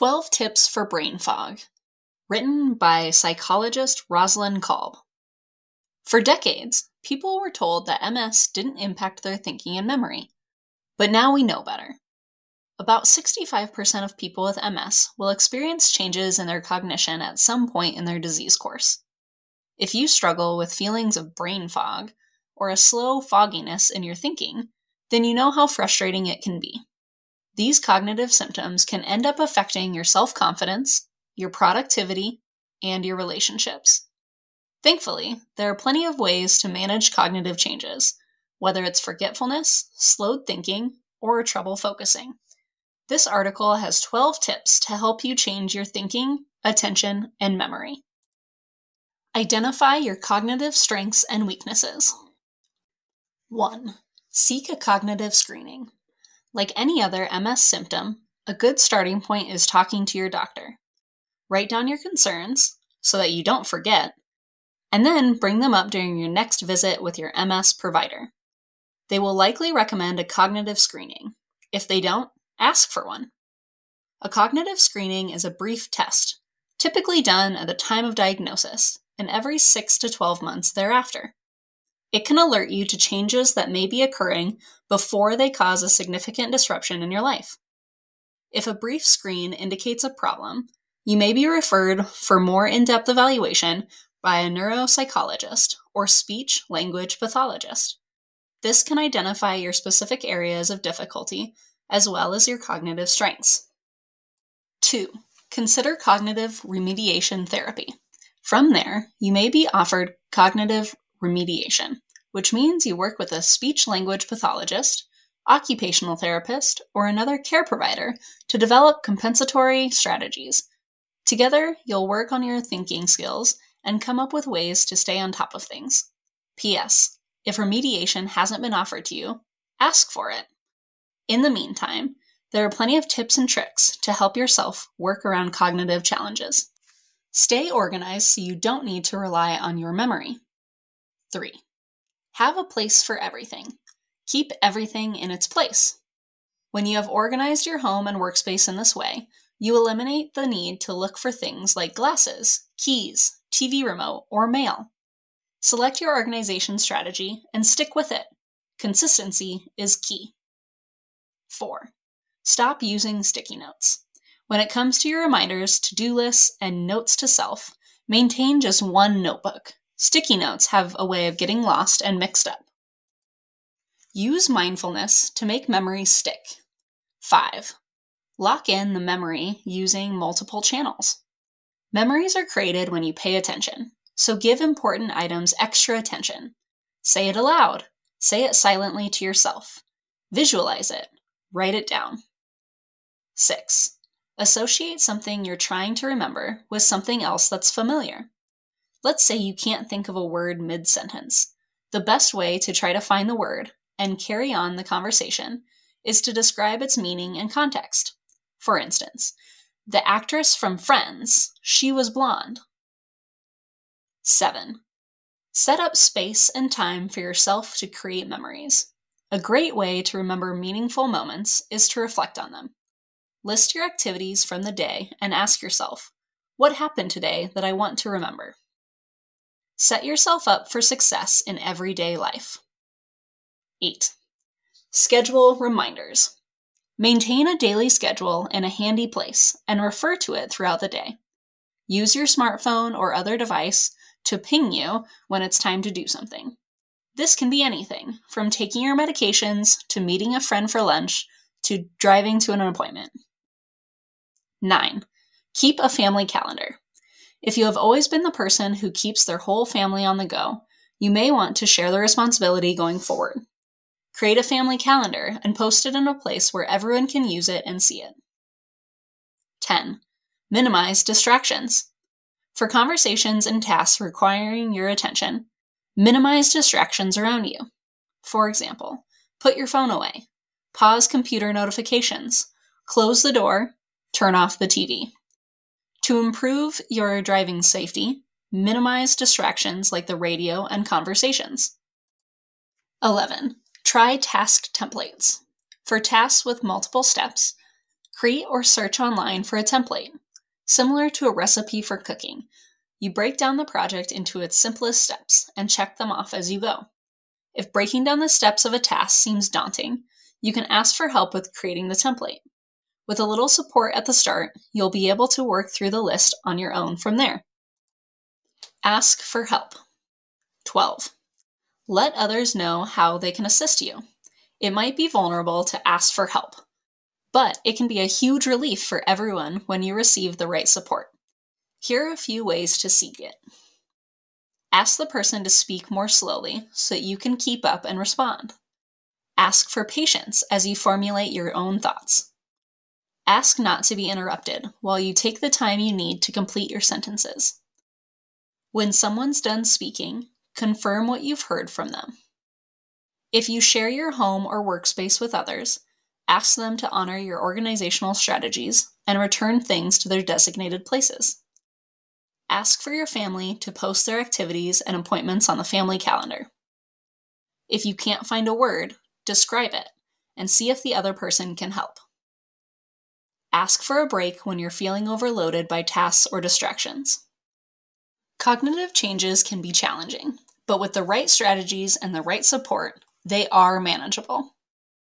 12 Tips for Brain Fog, written by psychologist Rosalind Kalb. For decades, people were told that MS didn't impact their thinking and memory, but now we know better. About 65% of people with MS will experience changes in their cognition at some point in their disease course. If you struggle with feelings of brain fog or a slow fogginess in your thinking, then you know how frustrating it can be. These cognitive symptoms can end up affecting your self confidence, your productivity, and your relationships. Thankfully, there are plenty of ways to manage cognitive changes, whether it's forgetfulness, slowed thinking, or trouble focusing. This article has 12 tips to help you change your thinking, attention, and memory. Identify your cognitive strengths and weaknesses. 1. Seek a cognitive screening. Like any other MS symptom, a good starting point is talking to your doctor. Write down your concerns so that you don't forget, and then bring them up during your next visit with your MS provider. They will likely recommend a cognitive screening. If they don't, ask for one. A cognitive screening is a brief test, typically done at the time of diagnosis and every 6 to 12 months thereafter. It can alert you to changes that may be occurring before they cause a significant disruption in your life. If a brief screen indicates a problem, you may be referred for more in depth evaluation by a neuropsychologist or speech language pathologist. This can identify your specific areas of difficulty as well as your cognitive strengths. 2. Consider cognitive remediation therapy. From there, you may be offered cognitive remediation, which means you work with a speech language pathologist, occupational therapist, or another care provider to develop compensatory strategies. Together, you'll work on your thinking skills and come up with ways to stay on top of things. P.S. If remediation hasn't been offered to you, ask for it. In the meantime, there are plenty of tips and tricks to help yourself work around cognitive challenges. Stay organized so you don't need to rely on your memory. 3. Have a place for everything. Keep everything in its place. When you have organized your home and workspace in this way, you eliminate the need to look for things like glasses, keys, TV remote, or mail. Select your organization strategy and stick with it. Consistency is key. 4. Stop using sticky notes. When it comes to your reminders, to do lists, and notes to self, maintain just one notebook. Sticky notes have a way of getting lost and mixed up. Use mindfulness to make memories stick. 5. Lock in the memory using multiple channels. Memories are created when you pay attention, so give important items extra attention. Say it aloud. Say it silently to yourself. Visualize it. Write it down. 6. Associate something you're trying to remember with something else that's familiar. Let's say you can't think of a word mid sentence. The best way to try to find the word and carry on the conversation is to describe its meaning and context. For instance, the actress from Friends, she was blonde. 7. Set up space and time for yourself to create memories. A great way to remember meaningful moments is to reflect on them. List your activities from the day and ask yourself, what happened today that I want to remember? Set yourself up for success in everyday life. 8. Schedule reminders. Maintain a daily schedule in a handy place and refer to it throughout the day. Use your smartphone or other device to ping you when it's time to do something. This can be anything, from taking your medications to meeting a friend for lunch to driving to an appointment. 9. Keep a family calendar. If you have always been the person who keeps their whole family on the go, you may want to share the responsibility going forward. Create a family calendar and post it in a place where everyone can use it and see it. 10. Minimize distractions. For conversations and tasks requiring your attention, Minimize distractions around you. For example, put your phone away, pause computer notifications, close the door, turn off the TV. To improve your driving safety, minimize distractions like the radio and conversations. 11. Try task templates. For tasks with multiple steps, Create or search online for a template. Similar to a recipe for cooking, you break down the project into its simplest steps and check them off as you go. If breaking down the steps of a task seems daunting, you can ask for help with creating the template. With a little support at the start, you'll be able to work through the list on your own from there. Ask for help. 12. Let others know how they can assist you. It might be vulnerable to ask for help, but it can be a huge relief for everyone when you receive the right support. Here are a few ways to seek it. Ask the person to speak more slowly so that you can keep up and respond. Ask for patience as you formulate your own thoughts. Ask not to be interrupted while you take the time you need to complete your sentences. When someone's done speaking, confirm what you've heard from them. If you share your home or workspace with others, ask them to honor your organizational strategies and return things to their designated places. Ask for your family to post their activities and appointments on the family calendar. If you can't find a word, describe it and see if the other person can help. Ask for a break when you're feeling overloaded by tasks or distractions. Cognitive changes can be challenging, but with the right strategies and the right support, they are manageable.